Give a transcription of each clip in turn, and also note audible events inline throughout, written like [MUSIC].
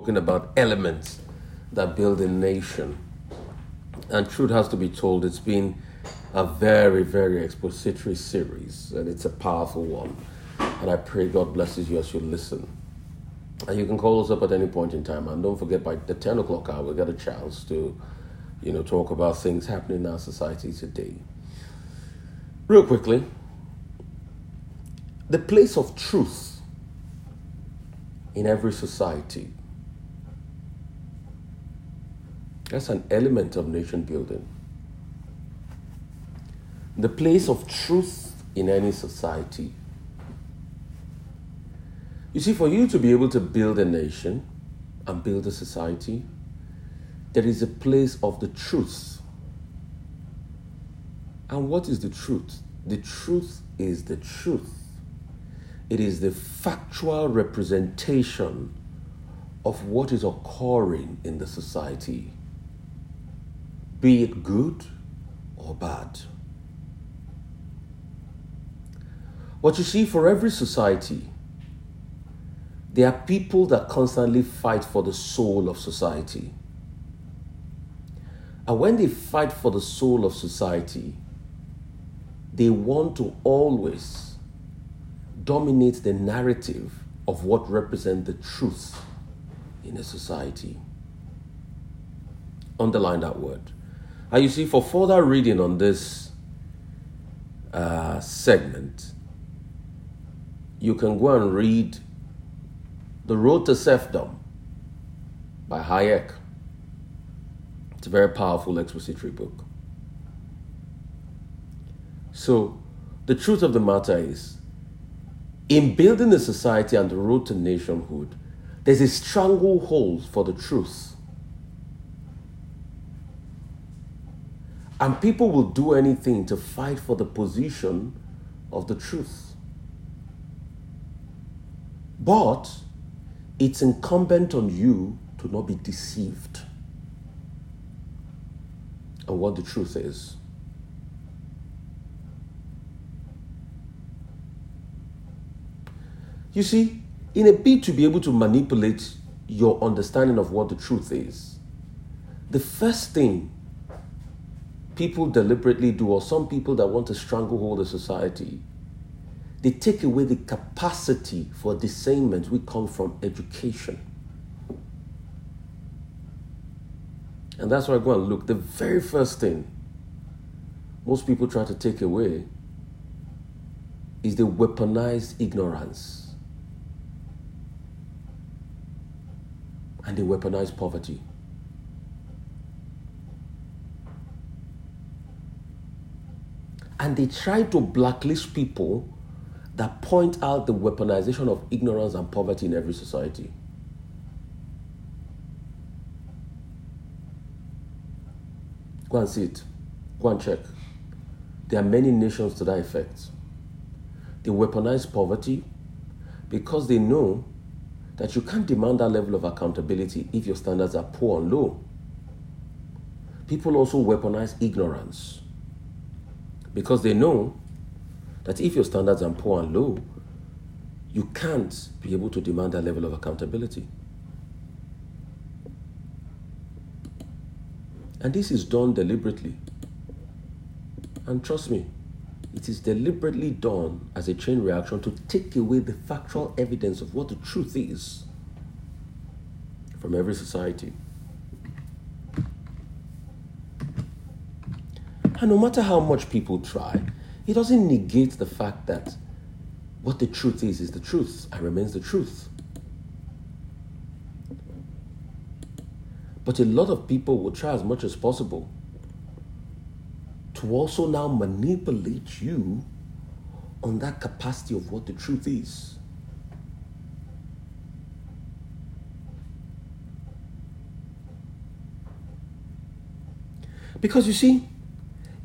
talking about elements that build a nation. And truth has to be told, it's been a very, very expository series, and it's a powerful one. And I pray God blesses you as you listen. And you can call us up at any point in time. And don't forget, by the 10 o'clock hour, we get a chance to, you know, talk about things happening in our society today. Real quickly, the place of truth in every society That's an element of nation building. The place of truth in any society. You see, for you to be able to build a nation and build a society, there is a place of the truth. And what is the truth? The truth is the truth. It is the factual representation of what is occurring in the society be it good or bad. What you see for every society, there are people that constantly fight for the soul of society. And when they fight for the soul of society, they want to always dominate the narrative of what represents the truth in a society. Underline that word. And you see, for further reading on this uh, segment, you can go and read The Road to Serfdom by Hayek. It's a very powerful expository book. So, the truth of the matter is, in building a society and the road to nationhood, there's a stranglehold for the truth And people will do anything to fight for the position of the truth. But it's incumbent on you to not be deceived on what the truth is. You see, in a bid to be able to manipulate your understanding of what the truth is, the first thing people deliberately do, or some people that want to stranglehold a society, they take away the capacity for discernment we come from education. And that's why I go and look. The very first thing most people try to take away is the weaponized ignorance and the weaponized poverty. And they try to blacklist people that point out the weaponization of ignorance and poverty in every society. Go and see it. Go and check. There are many nations to that effect. They weaponize poverty because they know that you can't demand that level of accountability if your standards are poor and low. People also weaponize ignorance because they know that if your standards are poor and low, you can't be able to demand that level of accountability. And this is done deliberately. And trust me, it is deliberately done as a chain reaction to take away the factual evidence of what the truth is from every society. And no matter how much people try, it doesn't negate the fact that what the truth is, is the truth and remains the truth. But a lot of people will try as much as possible to also now manipulate you on that capacity of what the truth is. Because you see,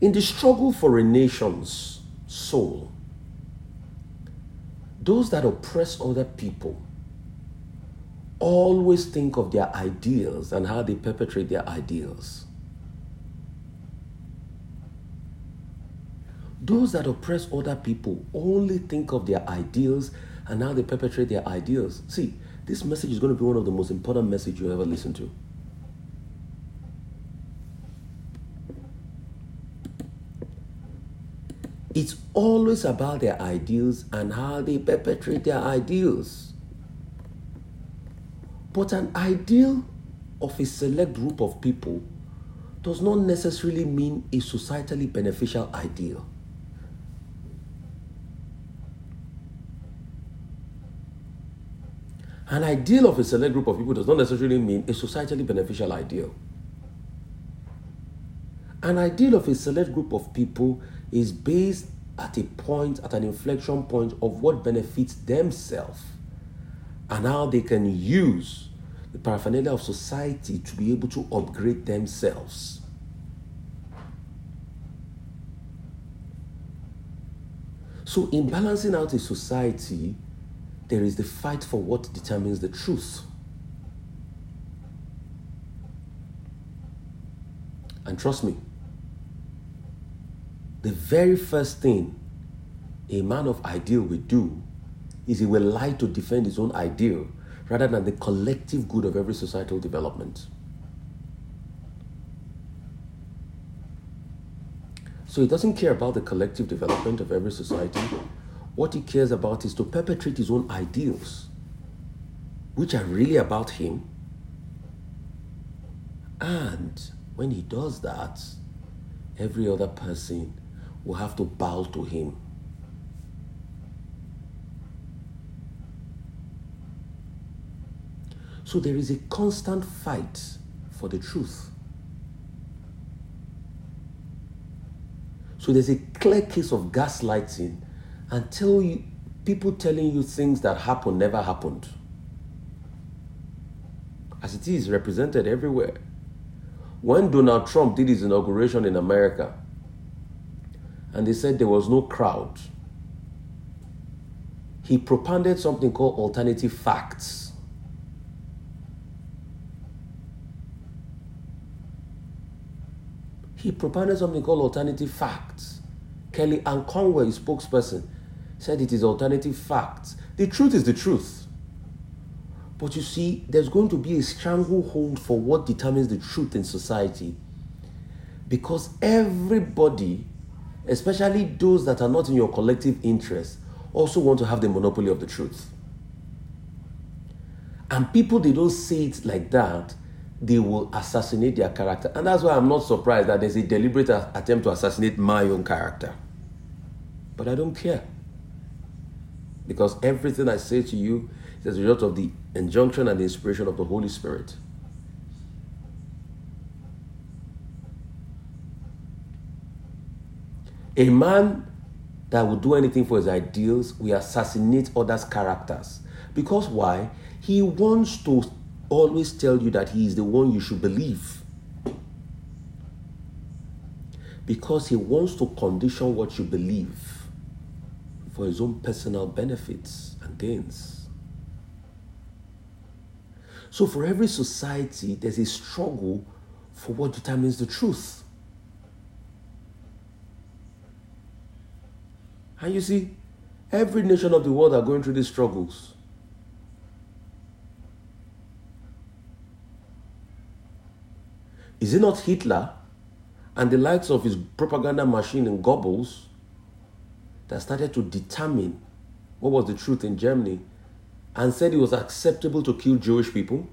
in the struggle for a nation's soul, those that oppress other people always think of their ideals and how they perpetrate their ideals. Those that oppress other people only think of their ideals and how they perpetrate their ideals. See, this message is going to be one of the most important messages you ever listen to. It's always about their ideals and how they perpetrate their ideals. But an ideal of a select group of people does not necessarily mean a societally beneficial ideal. An ideal of a select group of people does not necessarily mean a societally beneficial ideal. An ideal of a select group of people is based at a point, at an inflection point of what benefits themselves and how they can use the paraphernalia of society to be able to upgrade themselves. So, in balancing out a society, there is the fight for what determines the truth. And trust me, the very first thing a man of ideal will do is he will lie to defend his own ideal rather than the collective good of every societal development. So he doesn't care about the collective development of every society. What he cares about is to perpetrate his own ideals, which are really about him. And when he does that, every other person will have to bow to him. So there is a constant fight for the truth. So there's a clear case of gaslighting until you, people telling you things that happened never happened. As it is represented everywhere. When Donald Trump did his inauguration in America, and they said there was no crowd. He propounded something called alternative facts. He propounded something called alternative facts. Kellyanne Conway, his spokesperson, said it is alternative facts. The truth is the truth. But you see, there's going to be a stranglehold for what determines the truth in society. Because everybody especially those that are not in your collective interest, also want to have the monopoly of the truth. And people, they don't say it like that, they will assassinate their character. And that's why I'm not surprised that there's a deliberate attempt to assassinate my own character. But I don't care. Because everything I say to you is a result of the injunction and the inspiration of the Holy Spirit. A man that will do anything for his ideals will assassinate others' characters. Because why? He wants to always tell you that he is the one you should believe. Because he wants to condition what you believe for his own personal benefits and gains. So, for every society, there's a struggle for what determines the truth. And you see, every nation of the world are going through these struggles. Is it not Hitler and the likes of his propaganda machine and Goebbels that started to determine what was the truth in Germany and said it was acceptable to kill Jewish people?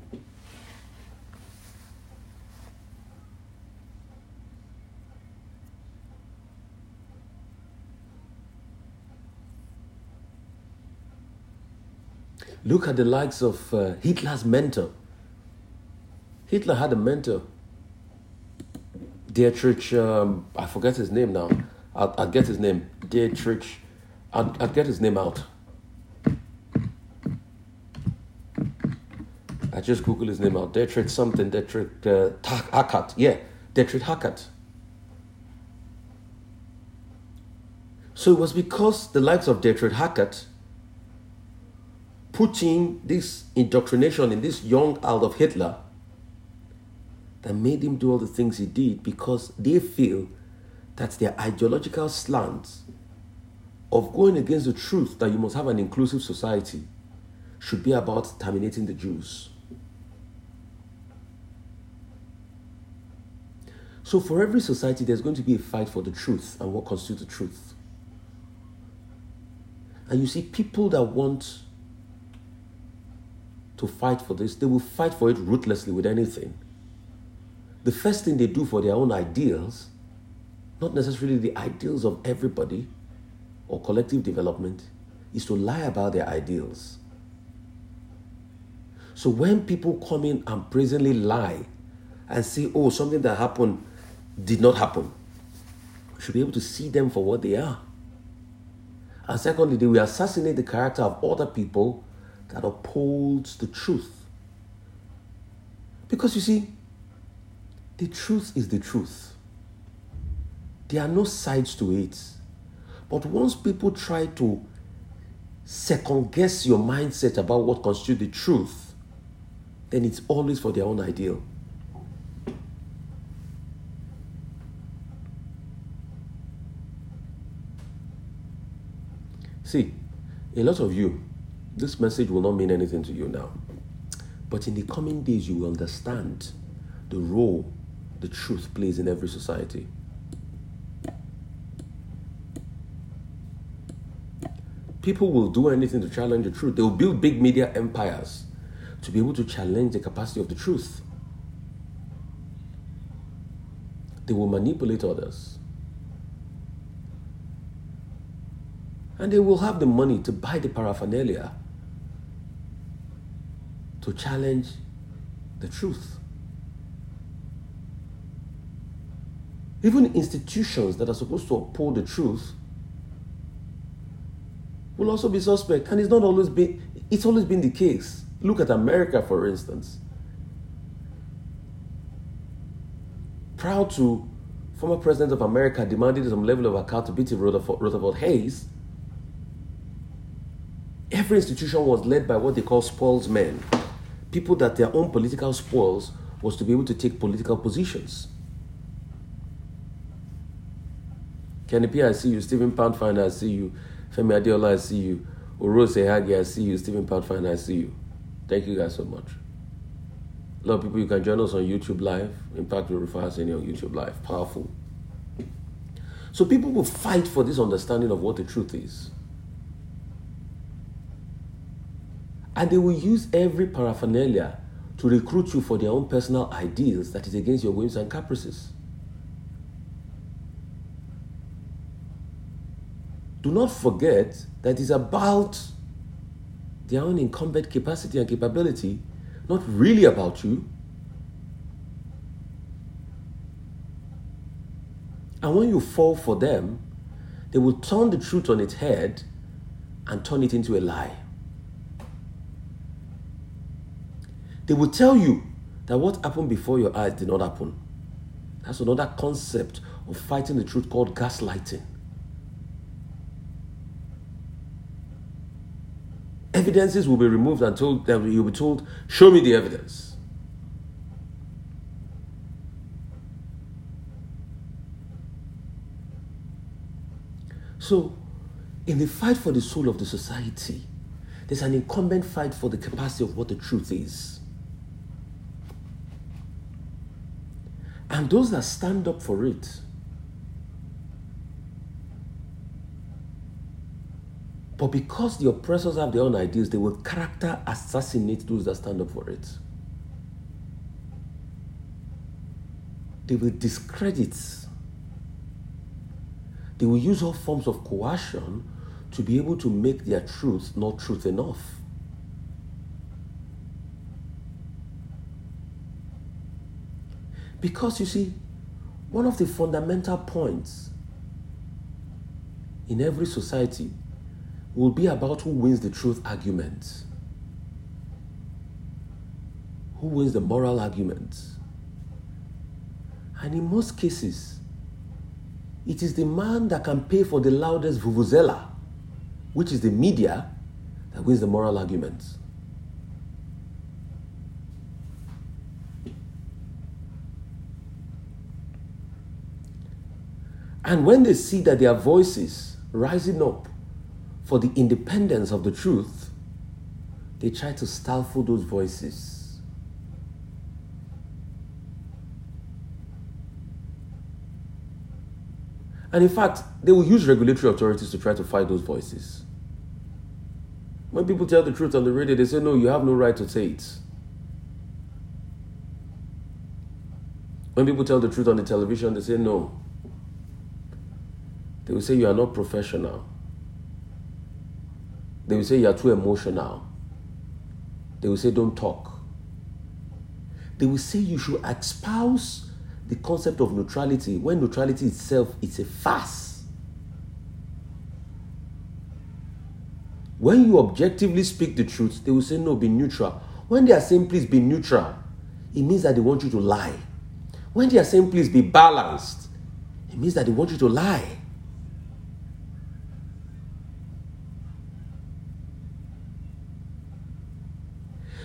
Look at the likes of uh, Hitler's mentor. Hitler had a mentor, Dietrich, um, I forget his name now. I'll, I'll get his name. Dietrich, I'll, I'll get his name out. I just Google his name out. Dietrich something, Dietrich uh, Eckart. Yeah, Dietrich Eckart. So it was because the likes of Dietrich Eckart putting this indoctrination in this young Adolf Hitler that made him do all the things he did because they feel that their ideological slant of going against the truth that you must have an inclusive society should be about terminating the Jews. So, for every society, there's going to be a fight for the truth and what constitutes the truth. And you see, people that want to fight for this, they will fight for it ruthlessly with anything. The first thing they do for their own ideals, not necessarily the ideals of everybody or collective development, is to lie about their ideals. So when people come in and brazenly lie and say, oh, something that happened did not happen, we should be able to see them for what they are. And secondly, they will assassinate the character of other people that upholds the truth. Because you see, the truth is the truth. There are no sides to it. But once people try to second guess your mindset about what constitutes the truth, then it's always for their own ideal. See, a lot of you, this message will not mean anything to you now. But in the coming days, you will understand the role the truth plays in every society. People will do anything to challenge the truth. They will build big media empires to be able to challenge the capacity of the truth. They will manipulate others. And they will have the money to buy the paraphernalia to challenge the truth. Even institutions that are supposed to uphold the truth will also be suspect. And it's not always been it's always been the case. Look at America, for instance. Proud to former president of America demanded some level of accountability Rutherford, Rutherford Hayes. Every institution was led by what they call spoils men. People that their own political spoils was to be able to take political positions. Kenny P, I see you. Stephen Poundfinder, I see you. Femi Adeola, I see you. Orose Hagi, I see you. Stephen Poundfinder, I see you. Thank you guys so much. A lot of people, you can join us on YouTube Live. Impact will refer us any on YouTube Live. Powerful. So people will fight for this understanding of what the truth is. And they will use every paraphernalia to recruit you for their own personal ideals that is against your whims and caprices. do not forget that it's about their own incumbent capacity and capability, not really about you. And when you fall for them, they will turn the truth on its head and turn it into a lie. They will tell you that what happened before your eyes did not happen. That's another concept of fighting the truth called gaslighting. evidences will be removed and told that you'll be told, show me the evidence. So, in the fight for the soul of the society, there's an incumbent fight for the capacity of what the truth is. And those that stand up for it But because the oppressors have their own ideas, they will character assassinate those that stand up for it. They will discredit. They will use all forms of coercion to be able to make their truth not truth enough. Because you see, one of the fundamental points in every society will be about who wins the truth argument. Who wins the moral argument? And in most cases, it is the man that can pay for the loudest vuvuzela, which is the media, that wins the moral argument. And when they see that their voices rising up for the independence of the truth, they try to stifle those voices. And in fact, they will use regulatory authorities to try to fight those voices. When people tell the truth on the radio, they say, no, you have no right to say it. When people tell the truth on the television, they say, no. They will say, you are not professional. They will say, you are too emotional. They will say, don't talk. They will say, you should espouse the concept of neutrality when neutrality itself is a farce. When you objectively speak the truth, they will say, no, be neutral. When they are saying, please be neutral, it means that they want you to lie. When they are saying, please be balanced, it means that they want you to lie.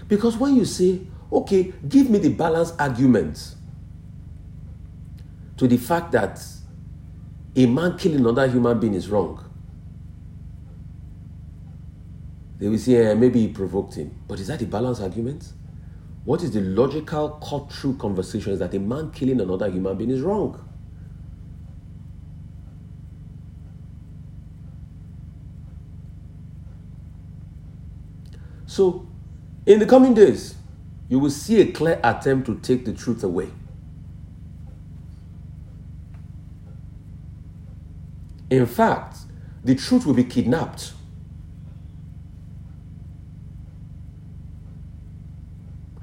Because when you say, okay, give me the balanced argument to the fact that a man killing another human being is wrong, they will say, eh, maybe he provoked him. But is that a balanced argument? What is the logical, cut through conversation is that a man killing another human being is wrong. So, in the coming days, you will see a clear attempt to take the truth away. In fact, the truth will be kidnapped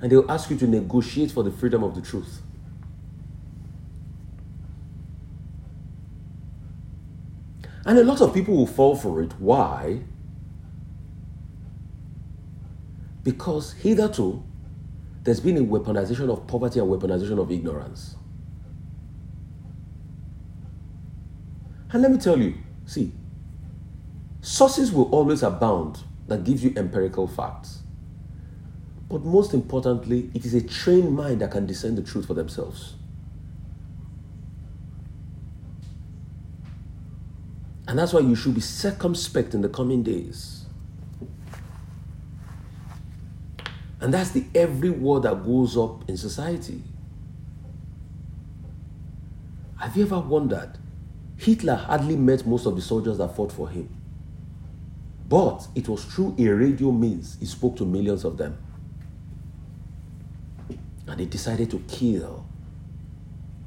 and they'll ask you to negotiate for the freedom of the truth. And a lot of people will fall for it. Why? Because hitherto, there's been a weaponization of poverty and weaponization of ignorance. And let me tell you, see, sources will always abound that gives you empirical facts. But most importantly, it is a trained mind that can discern the truth for themselves. And that's why you should be circumspect in the coming days. And that's the every word that goes up in society. Have you ever wondered? Hitler hardly met most of the soldiers that fought for him. But it was through a radio means he spoke to millions of them and he decided to kill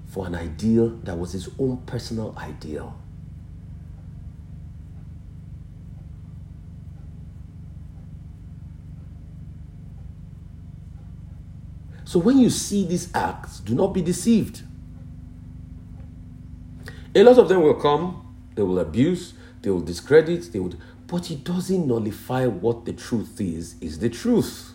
for an ideal that was his own personal ideal. So when you see these acts, do not be deceived. A lot of them will come, they will abuse, they will discredit, they would, but it doesn't nullify what the truth is, is the truth.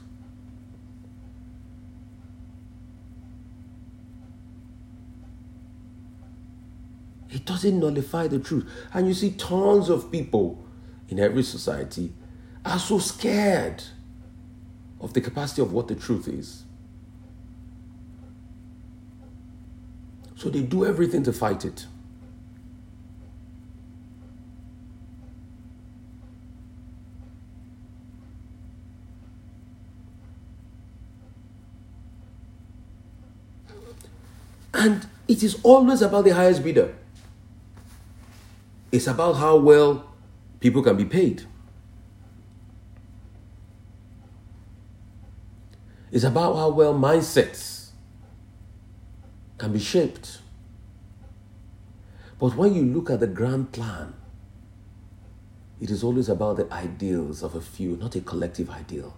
It doesn't nullify the truth. And you see, tons of people in every society are so scared of the capacity of what the truth is. So they do everything to fight it. And it is always about the highest bidder. It's about how well people can be paid. It's about how well mindsets can be shaped. But when you look at the grand plan, it is always about the ideals of a few, not a collective ideal.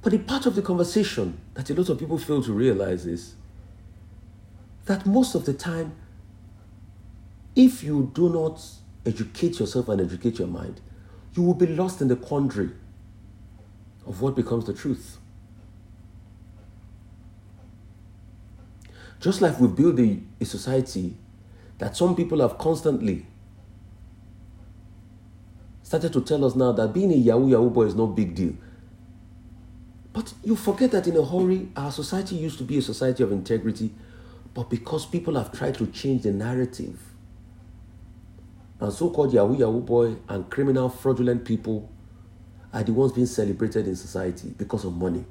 But the part of the conversation that a lot of people fail to realize is that most of the time, if you do not educate yourself and educate your mind, you will be lost in the quandary of what becomes the truth. Just like we build a, a society that some people have constantly started to tell us now that being a Yahoo Yahoo boy is no big deal. But you forget that in a hurry, our society used to be a society of integrity, but because people have tried to change the narrative. And so called Yahoo Yahoo boy and criminal fraudulent people are the ones being celebrated in society because of money.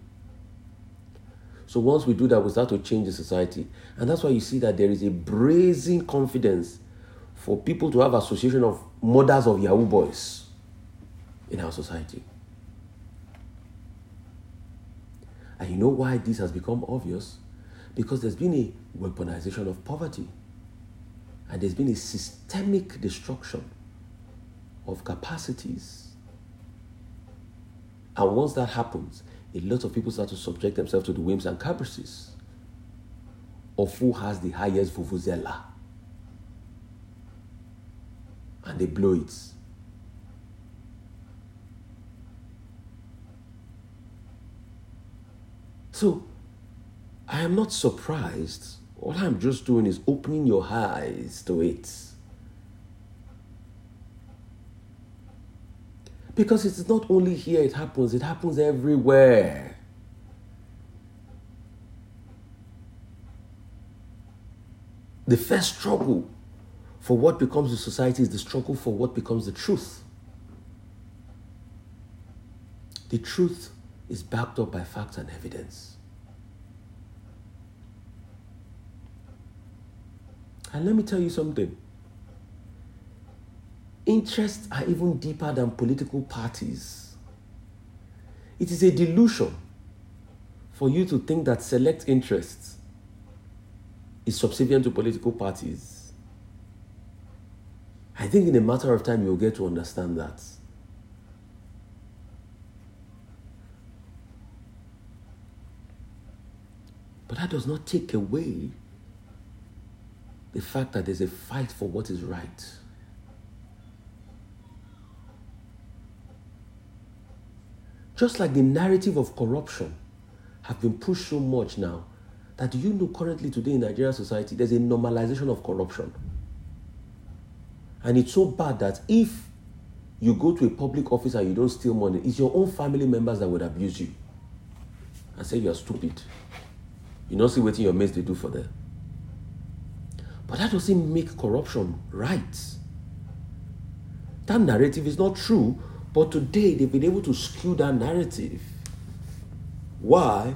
So once we do that, we start to change the society. And that's why you see that there is a brazen confidence for people to have association of mothers of Yahoo boys in our society. And you know why this has become obvious? Because there's been a weaponization of poverty. And there's been a systemic destruction of capacities. And once that happens, a lot of people start to subject themselves to the whims and caprices of who has the highest vuvuzela. And they blow it. So, I am not surprised. All I'm just doing is opening your eyes to it. Because it's not only here it happens, it happens everywhere. The first struggle for what becomes the society is the struggle for what becomes the truth. The truth is backed up by facts and evidence. And let me tell you something interests are even deeper than political parties. It is a delusion for you to think that select interests is subservient to political parties. I think in a matter of time you'll get to understand that. But that does not take away the fact that there's a fight for what is right. Just like the narrative of corruption have been pushed so much now that you know currently today in Nigerian society there's a normalization of corruption. And it's so bad that if you go to a public office and you don't steal money, it's your own family members that would abuse you and say you're stupid. You don't see what your mates they do for them. But that doesn't make corruption right. That narrative is not true but today they've been able to skew that narrative. Why?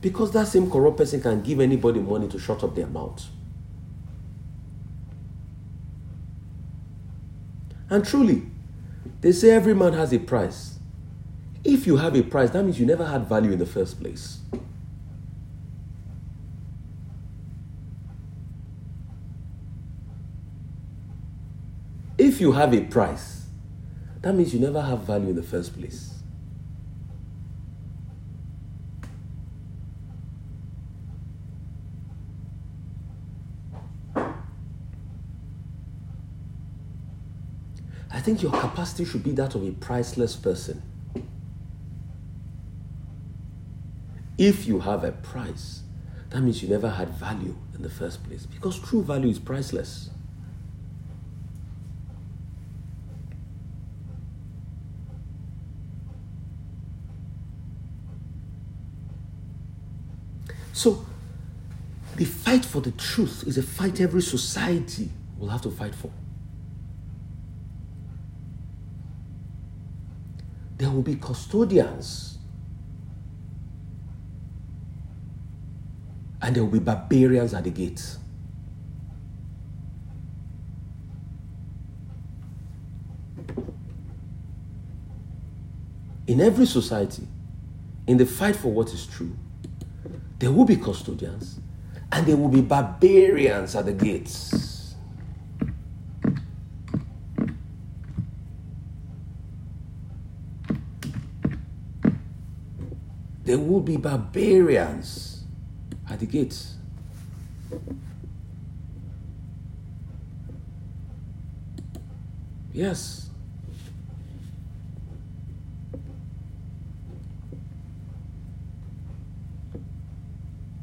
Because that same corrupt person can give anybody money to shut up their mouth. And truly, they say every man has a price. If you have a price, that means you never had value in the first place. If you have a price, that means you never have value in the first place. I think your capacity should be that of a priceless person. If you have a price, that means you never had value in the first place because true value is priceless. So, the fight for the truth is a fight every society will have to fight for. There will be custodians, and there will be barbarians at the gates. In every society, in the fight for what is true, there will be custodians and there will be barbarians at the gates. There will be barbarians at the gates. Yes.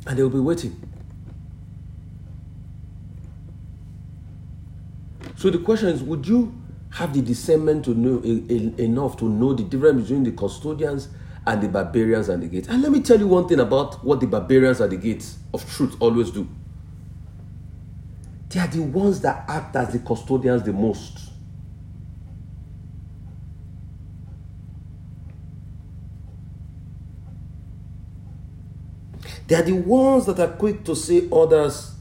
And they'll be waiting. So the question is would you have the discernment to know enough to know the difference between the custodians and the barbarians at the gates? And let me tell you one thing about what the barbarians at the gates of truth always do. they are the ones that act as the custodians the most. They are the ones that are quick to say others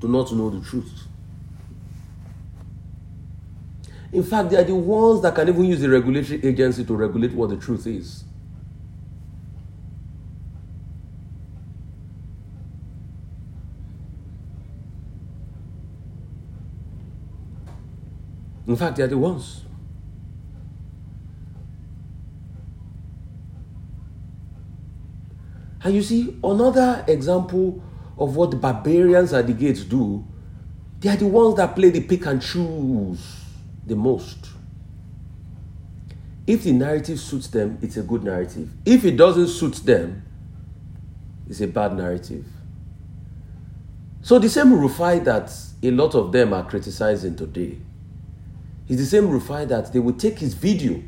do not know the truth. In fact, they are the ones that can even use the regulatory agency to regulate what the truth is. In fact, they are the ones. And you see, another example of what the barbarians at the gates do, they are the ones that play the pick and choose the most. If the narrative suits them, it's a good narrative. If it doesn't suit them, it's a bad narrative. So the same Rufai that a lot of them are criticizing today is the same Rufai that they will take his video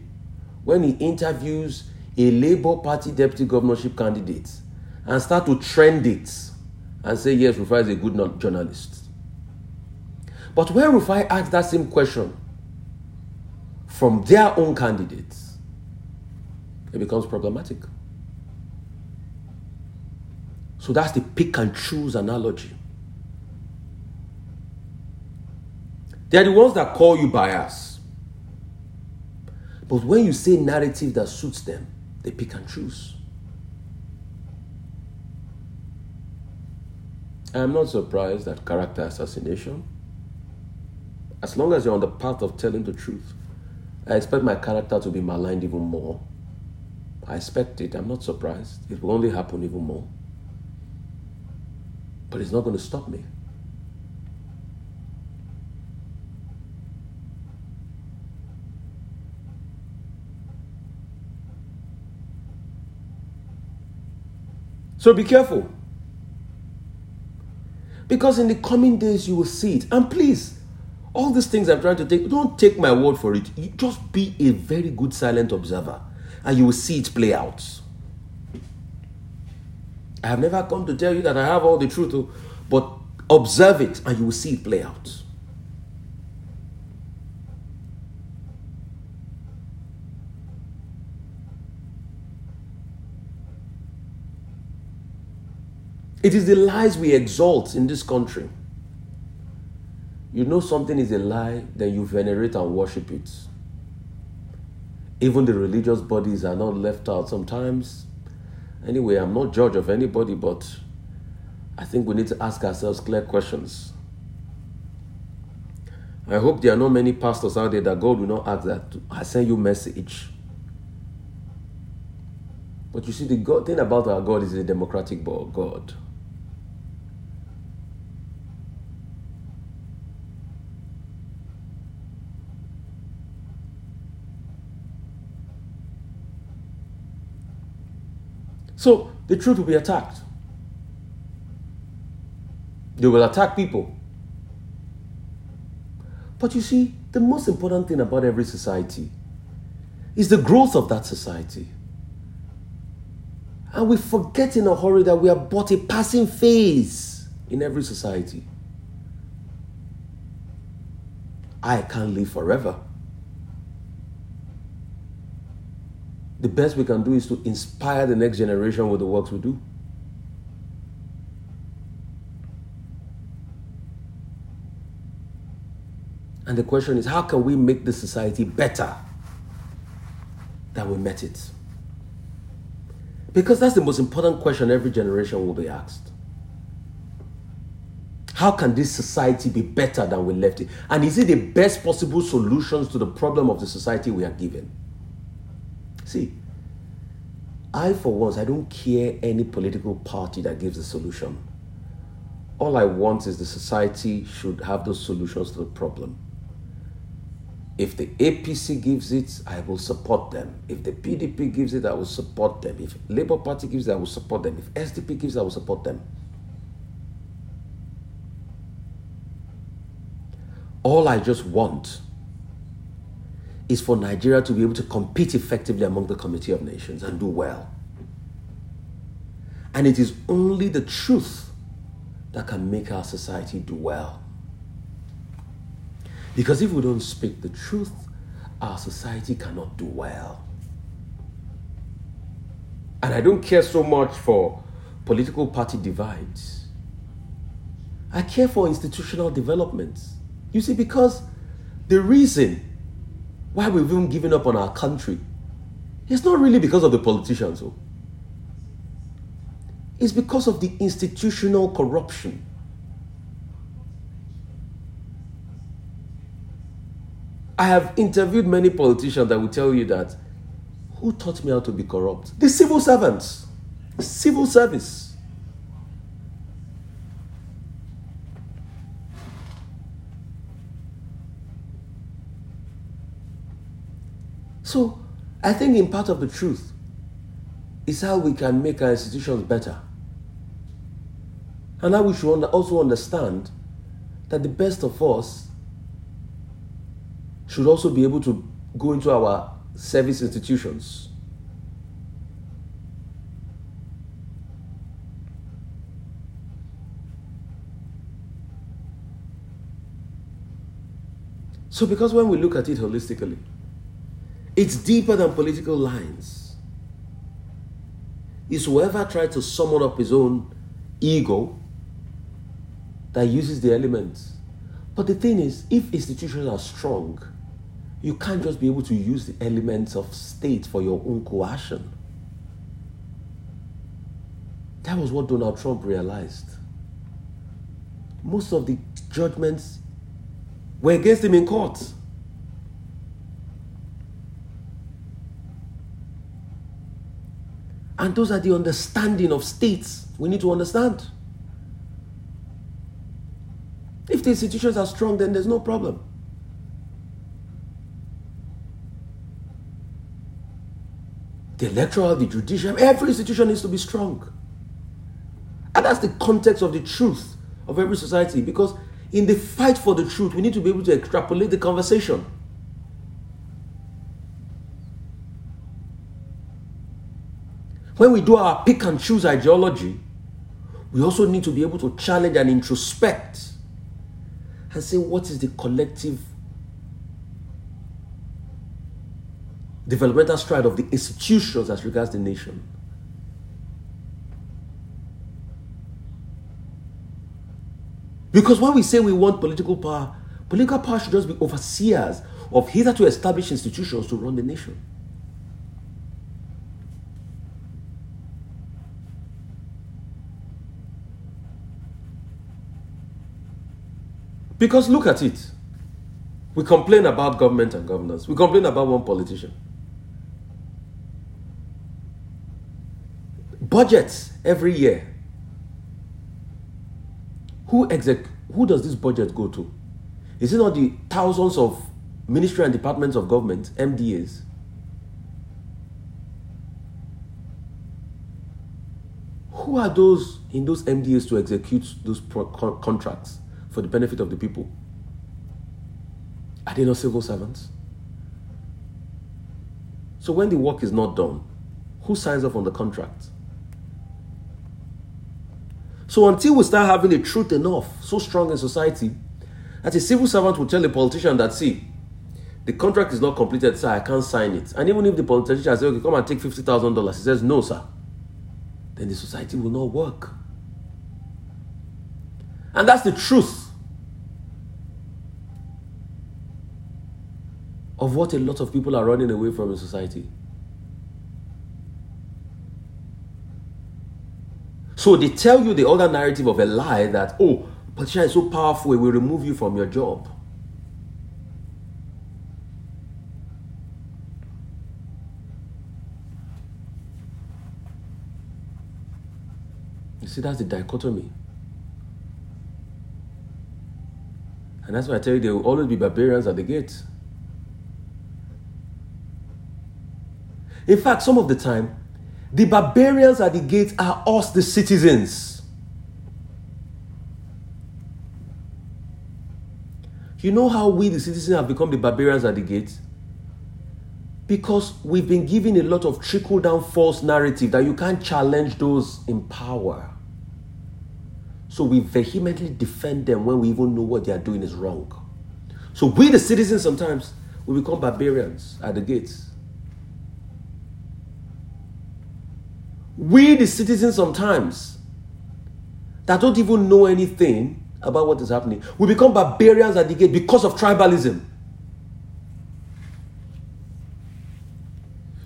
when he interviews a Labour Party deputy governorship candidate and start to trend it and say, yes, Rufai is a good journalist. But when Rufai asks that same question from their own candidates, it becomes problematic. So that's the pick and choose analogy. They are the ones that call you bias. But when you say narrative that suits them, they pick and choose. I am not surprised at character assassination. As long as you're on the path of telling the truth, I expect my character to be maligned even more. I expect it. I'm not surprised. It will only happen even more. But it's not going to stop me. So be careful. Because in the coming days, you will see it. And please, all these things I'm trying to take, don't take my word for it. You just be a very good silent observer and you will see it play out. I have never come to tell you that I have all the truth, oh, but observe it and you will see it play out. It is the lies we exalt in this country. You know something is a lie, then you venerate and worship it. Even the religious bodies are not left out sometimes. Anyway, I'm not judge of anybody, but I think we need to ask ourselves clear questions. I hope there are not many pastors out there that God will not ask that I send you message. But you see, the God, thing about our God is a democratic God. So the truth will be attacked. They will attack people. But you see, the most important thing about every society is the growth of that society. And we forget in a hurry that we are but a passing phase in every society. I can't live forever. The best we can do is to inspire the next generation with the works we do. And the question is how can we make the society better than we met it? Because that's the most important question every generation will be asked. How can this society be better than we left it? And is it the best possible solutions to the problem of the society we are given? I, for once, I don't care any political party that gives a solution. All I want is the society should have those solutions to the problem. If the APC gives it, I will support them. If the PDP gives it, I will support them. If Labour Party gives it, I will support them. If SDP gives it, I will support them. All I just want is for Nigeria to be able to compete effectively among the Committee of Nations and do well. And it is only the truth that can make our society do well. Because if we don't speak the truth, our society cannot do well. And I don't care so much for political party divides. I care for institutional developments. You see, because the reason why we've even given up on our country it's not really because of the politicians, though. It's because of the institutional corruption. I have interviewed many politicians that will tell you that who taught me how to be corrupt? The civil servants, civil service. So, I think in part of the truth is how we can make our institutions better. And how we should also understand that the best of us should also be able to go into our service institutions. So, because when we look at it holistically, it's deeper than political lines. It's whoever tried to summon up his own ego that uses the elements. But the thing is, if institutions are strong, you can't just be able to use the elements of state for your own coercion. That was what Donald Trump realized. Most of the judgments were against him in court. And those are the understanding of states we need to understand. If the institutions are strong, then there's no problem. the electoral, the judicial, every institution needs to be strong. And that's the context of the truth of every society because in the fight for the truth, we need to be able to extrapolate the conversation. When we do our pick and choose ideology, we also need to be able to challenge and introspect and say what is the collective developmental stride of the institutions as regards the nation. Because when we say we want political power, political power should just be overseers of hitherto established institutions to run the nation. Because look at it. We complain about government and governance. We complain about one politician. budgets every year. Who exec who does this budget go to? Is it not the thousands of ministry and departments of government, MDAs? Who are those in those MDAs to execute those pro- contracts for the benefit of the people? Are they not civil servants? So when the work is not done, who signs off on the contract? So until we start having a truth enough, so strong in society, that a civil servant will tell a politician that, see, the contract is not completed, sir, I can't sign it. And even if the politician says, okay, come and take $50,000, he says, no, sir, then the society will not work. And that's the truth of what a lot of people are running away from in society. So they tell you the other narrative of a lie that, oh, politician is so powerful, it will remove you from your job. You see, that's the dichotomy. And that's why I tell you, there will always be barbarians at the gate. In fact, some of the time, the barbarians at the gate are us, the citizens. You know how we, the citizens, have become the barbarians at the gate? Because we've been given a lot of trickle down false narrative that you can't challenge those in power. So we vehemently defend them when we even know what they are doing is wrong. So we, the citizens, sometimes we become barbarians at the gates. We, the citizens, sometimes that don't even know anything about what is happening, we become barbarians at the gate because of tribalism.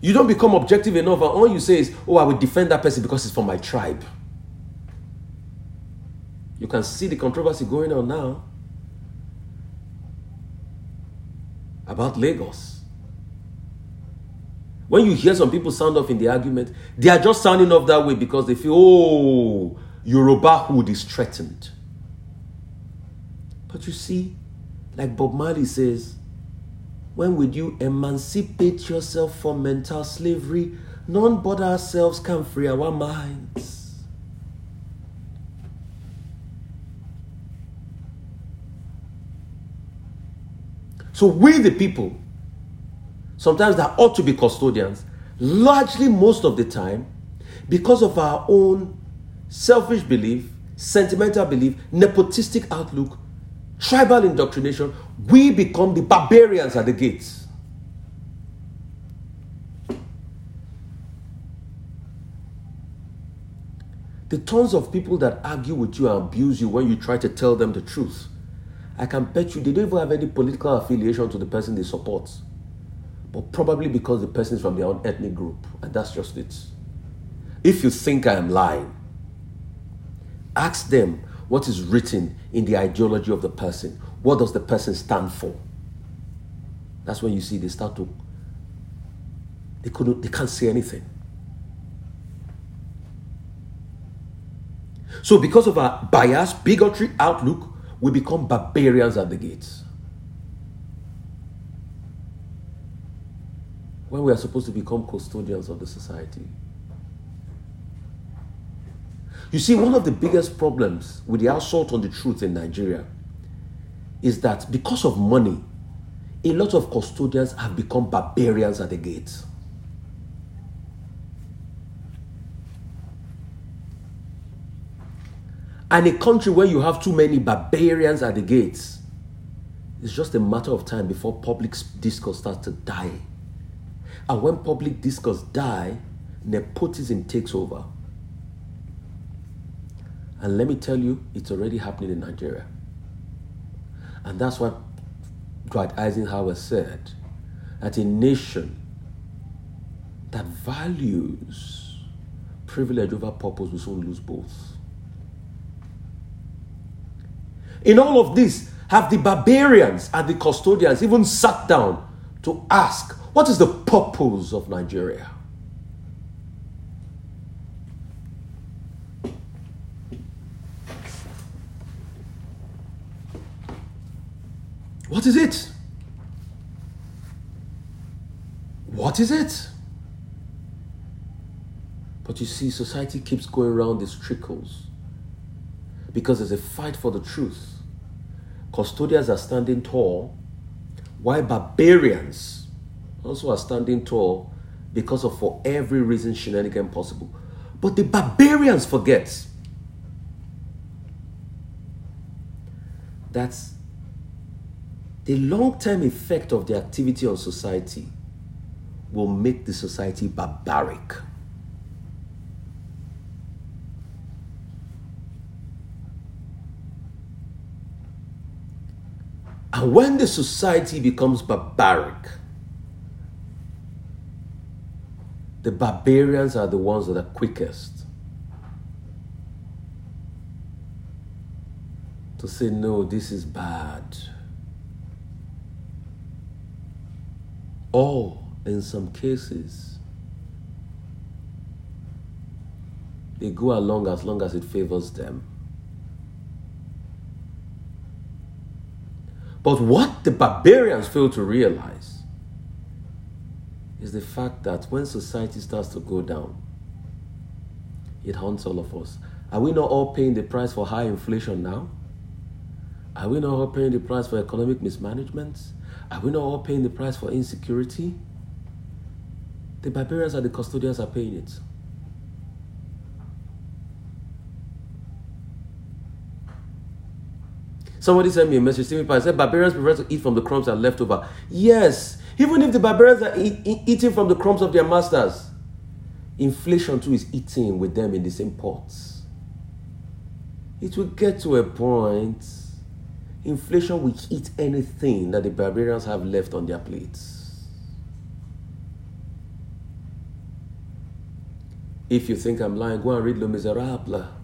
You don't become objective enough, and all you say is, Oh, I will defend that person because it's from my tribe. You can see the controversy going on now about Lagos. When you hear some people sound off in the argument, they are just sounding off that way because they feel, oh, Yorubahood is threatened. But you see, like Bob Marley says, when would you emancipate yourself from mental slavery? None but ourselves can free our minds. So we the people, sometimes that ought to be custodians, largely most of the time, because of our own selfish belief, sentimental belief, nepotistic outlook, tribal indoctrination, we become the barbarians at the gates. The tons of people that argue with you and abuse you when you try to tell them the truth, I can bet you they don't even have any political affiliation to the person they support. But probably because the person is from their own ethnic group, and that's just it. If you think I am lying, ask them what is written in the ideology of the person. What does the person stand for? That's when you see they start to they couldn't they can't say anything. So because of our bias, bigotry, outlook, we become barbarians at the gates. When we are supposed to become custodians of the society. You see, one of the biggest problems with the assault on the truth in Nigeria is that because of money, a lot of custodians have become barbarians at the gates. And a country where you have too many barbarians at the gates, it's just a matter of time before public discourse starts to die. And when public discourse die, nepotism takes over. And let me tell you, it's already happening in Nigeria. And that's what Dwight Eisenhower said that a nation that values privilege over purpose will soon lose both. In all of this, have the barbarians and the custodians even sat down to ask, what is the purpose of Nigeria? What is it? What is it? But you see, society keeps going around these trickles because there's a fight for the truth. Custodians are standing tall, while barbarians also are standing tall because of for every reason shenanigan possible. But the barbarians forget that the long term effect of the activity on society will make the society barbaric. And when the society becomes barbaric, the barbarians are the ones that are quickest to say, no, this is bad. Or, in some cases, they go along as long as it favors them. But what the barbarians fail to realize is the fact that when society starts to go down, it haunts all of us. Are we not all paying the price for high inflation now? Are we not all paying the price for economic mismanagement? Are we not all paying the price for insecurity? The barbarians and the custodians are paying it. Somebody sent me a message, Stephen I said, Barbarians prefer to eat from the crumbs that are left over. Yes, even if the barbarians are eat, eat, eating from the crumbs of their masters, inflation too is eating with them in the same pots. It will get to a point, inflation will eat anything that the barbarians have left on their plates. If you think I'm lying, go and read Le Miserable.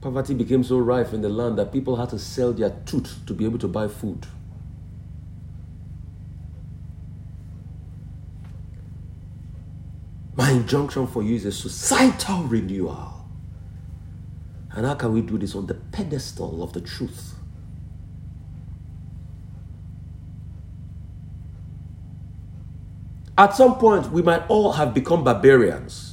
Poverty became so rife in the land that people had to sell their tooth to be able to buy food. My injunction for you is a societal renewal. And how can we do this on the pedestal of the truth? At some point, we might all have become barbarians.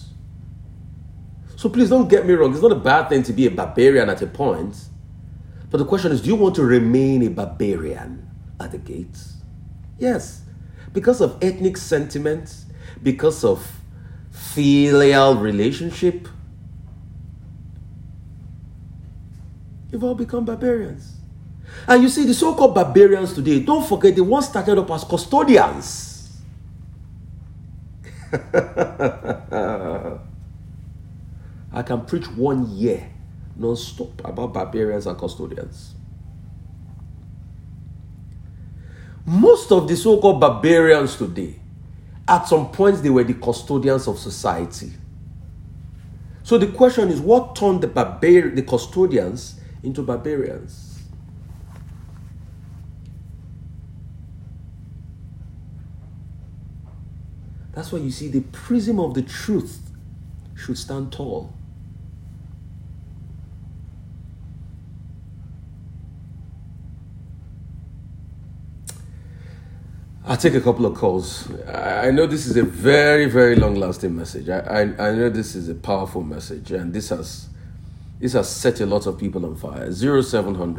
So please don't get me wrong. It's not a bad thing to be a barbarian at a point. But the question is do you want to remain a barbarian at the gates? Yes. Because of ethnic sentiments, because of filial relationship, you've all become barbarians. And you see, the so called barbarians today, don't forget, they once started up as custodians. [LAUGHS] I can preach one year non stop about barbarians and custodians. Most of the so called barbarians today at some points they were the custodians of society. So the question is what turned the barbar- the custodians into barbarians? That's why you see the prism of the truth should stand tall. I'll take a couple of calls. I know this is a very, very long lasting message. I, I, I, know this is a powerful message, and this has this has set a lot of people on fire. Zero seven hundred